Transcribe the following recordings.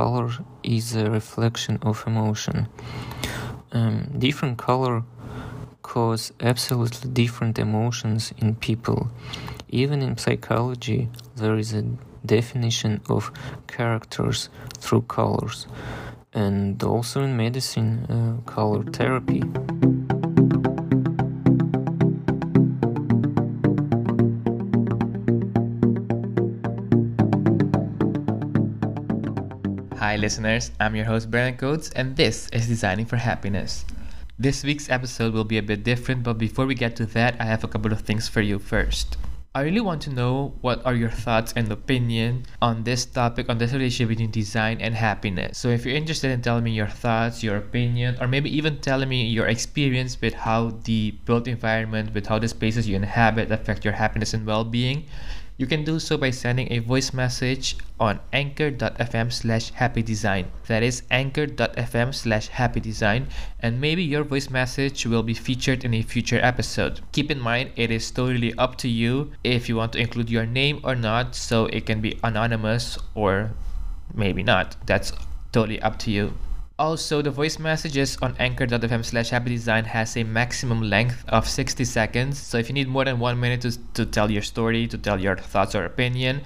color is a reflection of emotion. Um, different color cause absolutely different emotions in people. Even in psychology, there is a definition of characters through colors, and also in medicine, uh, color therapy. Hi, listeners. I'm your host, Brandon Koots, and this is Designing for Happiness. This week's episode will be a bit different, but before we get to that, I have a couple of things for you first. I really want to know what are your thoughts and opinion on this topic, on this relationship between design and happiness. So if you're interested in telling me your thoughts, your opinion, or maybe even telling me your experience with how the built environment, with how the spaces you inhabit affect your happiness and well-being, you can do so by sending a voice message on anchor.fm slash happydesign. That is anchor.fm slash happydesign, and maybe your voice message will be featured in a future episode. Keep in mind, it is totally up to you if you want to include your name or not, so it can be anonymous or maybe not. That's totally up to you. Also, the voice messages on anchor.fm slash happydesign has a maximum length of 60 seconds. So if you need more than one minute to, to tell your story, to tell your thoughts or opinion,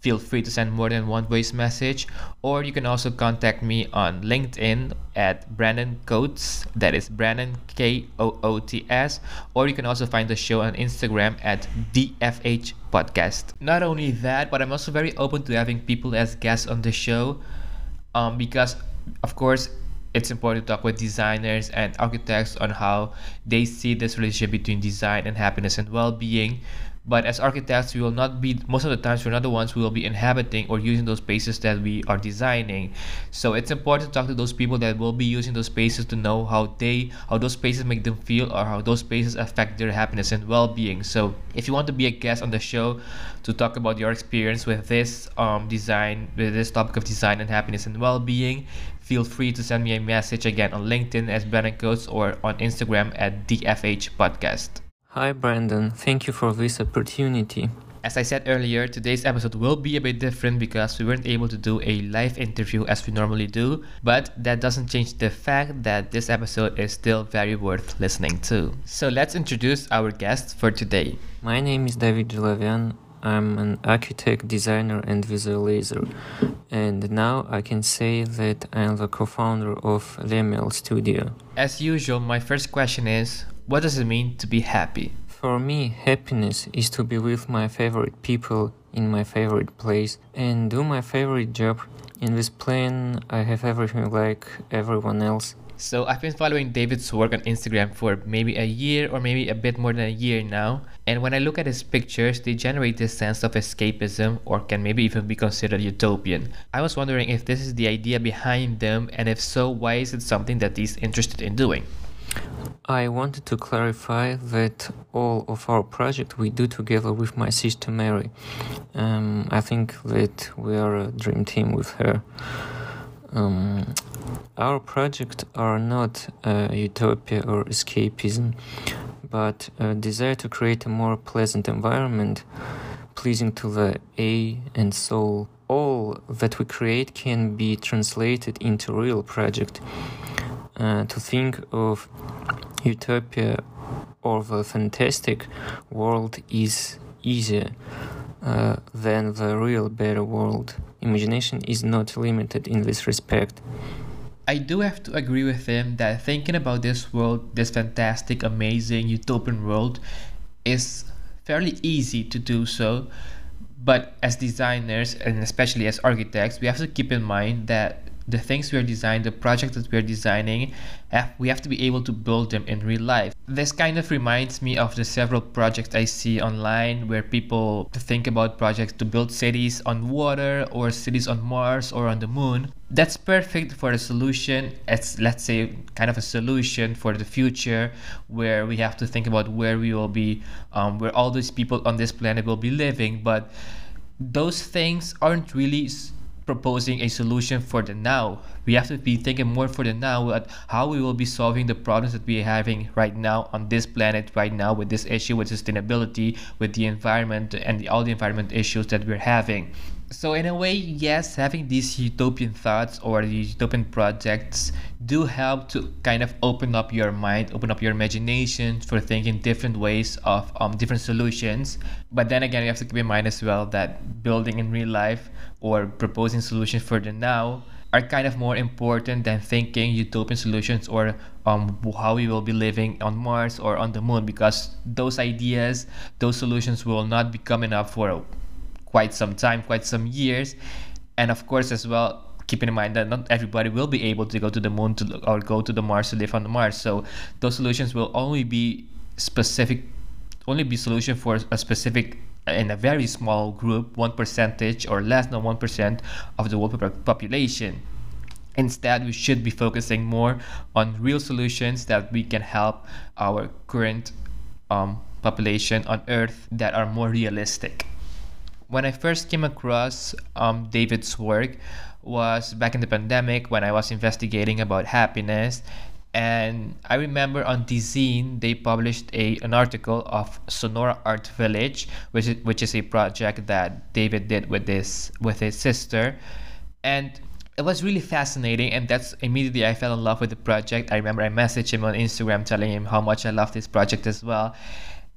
feel free to send more than one voice message. Or you can also contact me on LinkedIn at Brandon Koots. That is Brandon K O O T S. Or you can also find the show on Instagram at DFH Podcast. Not only that, but I'm also very open to having people as guests on the show. Um, because of course it's important to talk with designers and architects on how they see this relationship between design and happiness and well-being. But as architects we will not be most of the times we're not the ones who will be inhabiting or using those spaces that we are designing. So it's important to talk to those people that will be using those spaces to know how they how those spaces make them feel or how those spaces affect their happiness and well-being. So if you want to be a guest on the show to talk about your experience with this um, design with this topic of design and happiness and well-being feel free to send me a message again on linkedin as brandon koots or on instagram at dfh podcast Hi, Brandon. Thank you for this opportunity. As I said earlier, today's episode will be a bit different because we weren't able to do a live interview as we normally do, but that doesn't change the fact that this episode is still very worth listening to. So let's introduce our guest for today. My name is David Jelavian. I'm an architect, designer, and visualizer. And now I can say that I'm the co founder of Lemiel Studio. As usual, my first question is what does it mean to be happy? For me, happiness is to be with my favorite people in my favorite place and do my favorite job. In this plan, I have everything like everyone else. So I've been following David's work on Instagram for maybe a year or maybe a bit more than a year now. And when I look at his pictures, they generate this sense of escapism or can maybe even be considered utopian. I was wondering if this is the idea behind them and if so, why is it something that he's interested in doing? I wanted to clarify that all of our project we do together with my sister Mary. Um, I think that we are a dream team with her. Um, our projects are not a utopia or escapism, but a desire to create a more pleasant environment, pleasing to the eye and soul. All that we create can be translated into real project. Uh, to think of utopia or the fantastic world is easier uh, than the real better world. Imagination is not limited in this respect. I do have to agree with him that thinking about this world, this fantastic, amazing, utopian world, is fairly easy to do so. But as designers and especially as architects, we have to keep in mind that the things we're designing, the projects that we're designing, we have to be able to build them in real life. This kind of reminds me of the several projects I see online where people think about projects to build cities on water or cities on Mars or on the moon. That's perfect for a solution. It's let's say kind of a solution for the future where we have to think about where we will be, um, where all these people on this planet will be living. But those things aren't really proposing a solution for the now. We have to be thinking more for the now at how we will be solving the problems that we are having right now on this planet right now with this issue with sustainability, with the environment and the, all the environment issues that we're having. So in a way, yes, having these utopian thoughts or these utopian projects do help to kind of open up your mind, open up your imagination for thinking different ways of um, different solutions. But then again, you have to keep in mind as well that building in real life or proposing solutions for the now are kind of more important than thinking utopian solutions or um, how we will be living on Mars or on the moon because those ideas, those solutions will not be coming up for quite some time, quite some years. And of course, as well, keep in mind that not everybody will be able to go to the moon to or go to the Mars to live on the Mars. So those solutions will only be specific, only be solution for a specific in a very small group, one percentage or less than one percent of the world population. Instead, we should be focusing more on real solutions that we can help our current um, population on Earth that are more realistic. When I first came across um, David's work was back in the pandemic when I was investigating about happiness and I remember on Dezeen they published a an article of Sonora Art Village, which is, which is a project that David did with this with his sister, and it was really fascinating. And that's immediately I fell in love with the project. I remember I messaged him on Instagram telling him how much I love this project as well.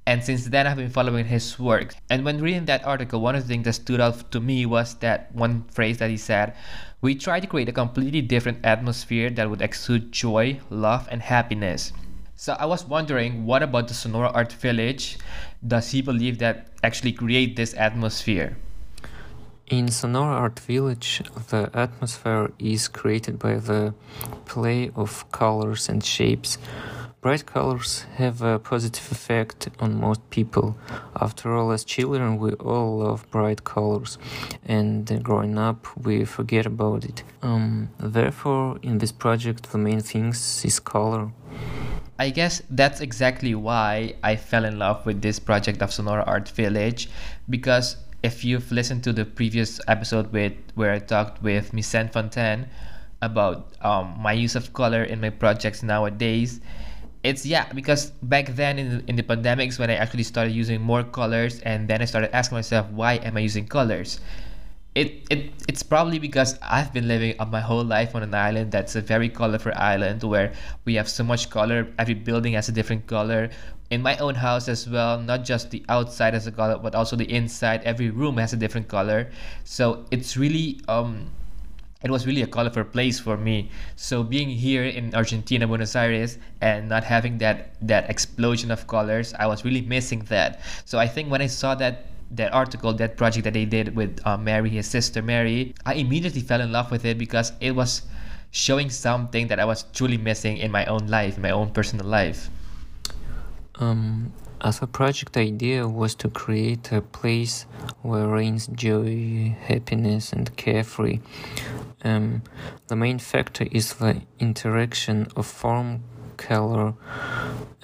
And since then, I've been following his work. And when reading that article, one of the things that stood out to me was that one phrase that he said We try to create a completely different atmosphere that would exude joy, love, and happiness. So I was wondering, what about the Sonora Art Village? Does he believe that actually create this atmosphere? In Sonora Art Village, the atmosphere is created by the play of colors and shapes Bright colors have a positive effect on most people. After all, as children, we all love bright colors, and growing up, we forget about it. Um, therefore, in this project, the main thing is color. I guess that's exactly why I fell in love with this project of Sonora Art Village, because if you've listened to the previous episode with where I talked with Miss Fontaine about um, my use of color in my projects nowadays it's yeah because back then in, in the pandemics when i actually started using more colors and then i started asking myself why am i using colors it, it it's probably because I've been living my whole life on an island that's a very colorful island where we have so much color. Every building has a different color. In my own house as well, not just the outside has a color, but also the inside. Every room has a different color. So it's really um it was really a colorful place for me. So being here in Argentina, Buenos Aires, and not having that that explosion of colors, I was really missing that. So I think when I saw that that article, that project that they did with uh, Mary, his sister Mary, I immediately fell in love with it because it was showing something that I was truly missing in my own life, my own personal life. Um, as a project idea was to create a place where reigns joy, happiness, and carefree. Um, the main factor is the interaction of form, color,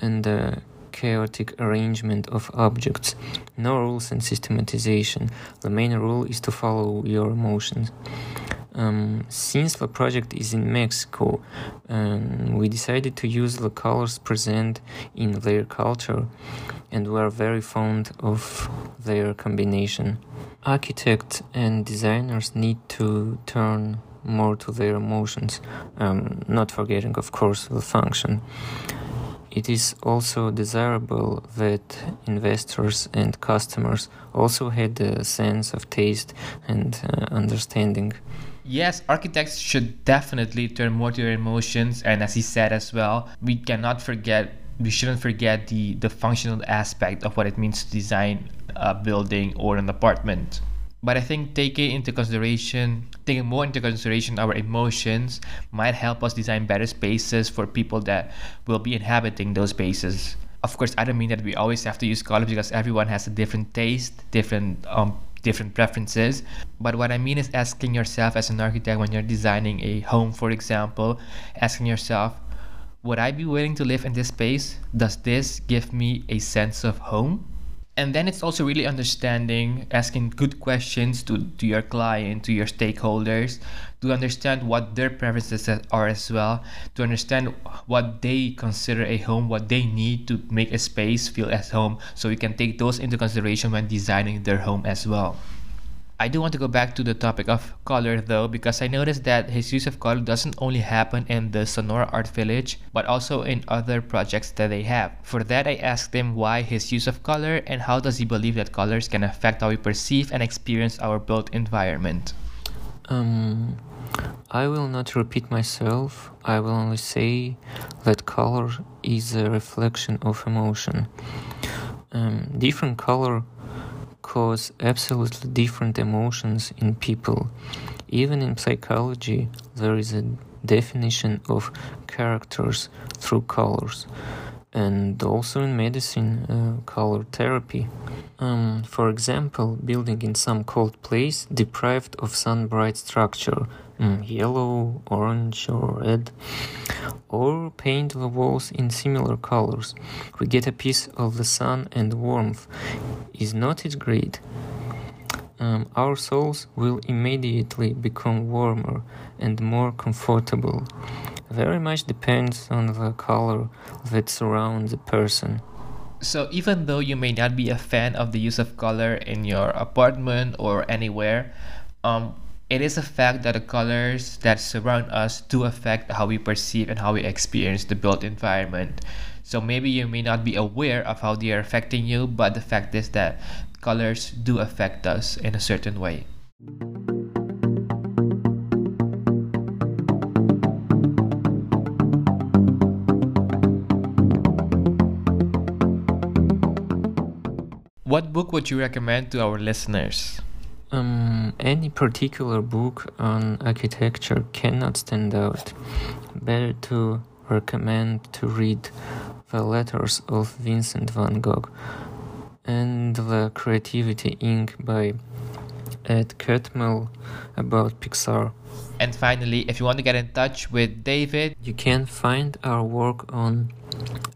and the chaotic arrangement of objects. No rules and systematization. The main rule is to follow your emotions. Um, since the project is in Mexico, um, we decided to use the colors present in their culture, and we are very fond of their combination. Architects and designers need to turn more to their emotions, um, not forgetting, of course, the function. It is also desirable that investors and customers also had a sense of taste and uh, understanding. Yes, architects should definitely turn more to their emotions, and as he said as well, we cannot forget, we shouldn't forget the the functional aspect of what it means to design a building or an apartment. But I think taking into consideration, taking more into consideration our emotions might help us design better spaces for people that will be inhabiting those spaces. Of course, I don't mean that we always have to use colors because everyone has a different taste, different um, different preferences. But what I mean is asking yourself as an architect when you're designing a home, for example, asking yourself, would I be willing to live in this space? Does this give me a sense of home? And then it's also really understanding asking good questions to, to your client to your stakeholders to understand what their preferences are as well to understand what they consider a home what they need to make a space feel as home. So you can take those into consideration when designing their home as well I do want to go back to the topic of color though, because I noticed that his use of color doesn't only happen in the Sonora Art Village, but also in other projects that they have. For that, I asked him why his use of color and how does he believe that colors can affect how we perceive and experience our built environment. Um, I will not repeat myself. I will only say that color is a reflection of emotion. Um, different color cause absolutely different emotions in people. Even in psychology, there is a definition of characters through colors, and also in medicine, uh, color therapy. Um, for example, building in some cold place deprived of sun bright structure, um, yellow, orange, or red, or paint the walls in similar colors. We get a piece of the sun and warmth. Is not it great? Um, our souls will immediately become warmer and more comfortable. Very much depends on the color that surrounds the person. So, even though you may not be a fan of the use of color in your apartment or anywhere, um, it is a fact that the colors that surround us do affect how we perceive and how we experience the built environment. So maybe you may not be aware of how they are affecting you, but the fact is that colors do affect us in a certain way. What book would you recommend to our listeners? Um, any particular book on architecture cannot stand out. Better to recommend to read The Letters of Vincent van Gogh and The Creativity Inc. by Ed Catmull about Pixar. And finally, if you want to get in touch with David, you can find our work on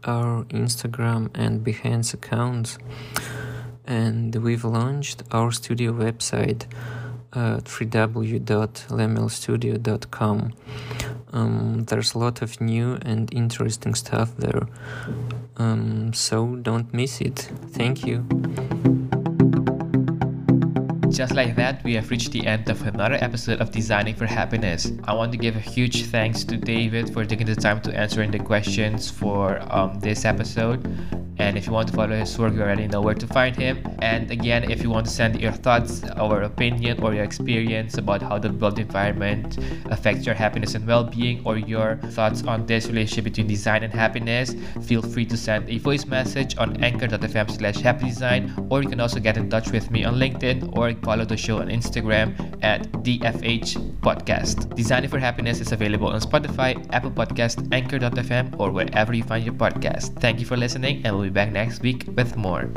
our Instagram and Behance accounts and we've launched our studio website at www.lemelstudio.com. Um, there's a lot of new and interesting stuff there, um, so don't miss it. Thank you. Just like that, we have reached the end of another episode of Designing for Happiness. I want to give a huge thanks to David for taking the time to answering the questions for um, this episode. And if you want to follow his work, you already know where to find him. And again, if you want to send your thoughts or opinion or your experience about how the built environment affects your happiness and well-being or your thoughts on this relationship between design and happiness, feel free to send a voice message on anchor.fm slash happy design or you can also get in touch with me on LinkedIn or follow the show on Instagram at DFH Podcast. Designing for Happiness is available on Spotify, Apple Podcast, Anchor.fm, or wherever you find your podcast. Thank you for listening and we'll be back next week with more.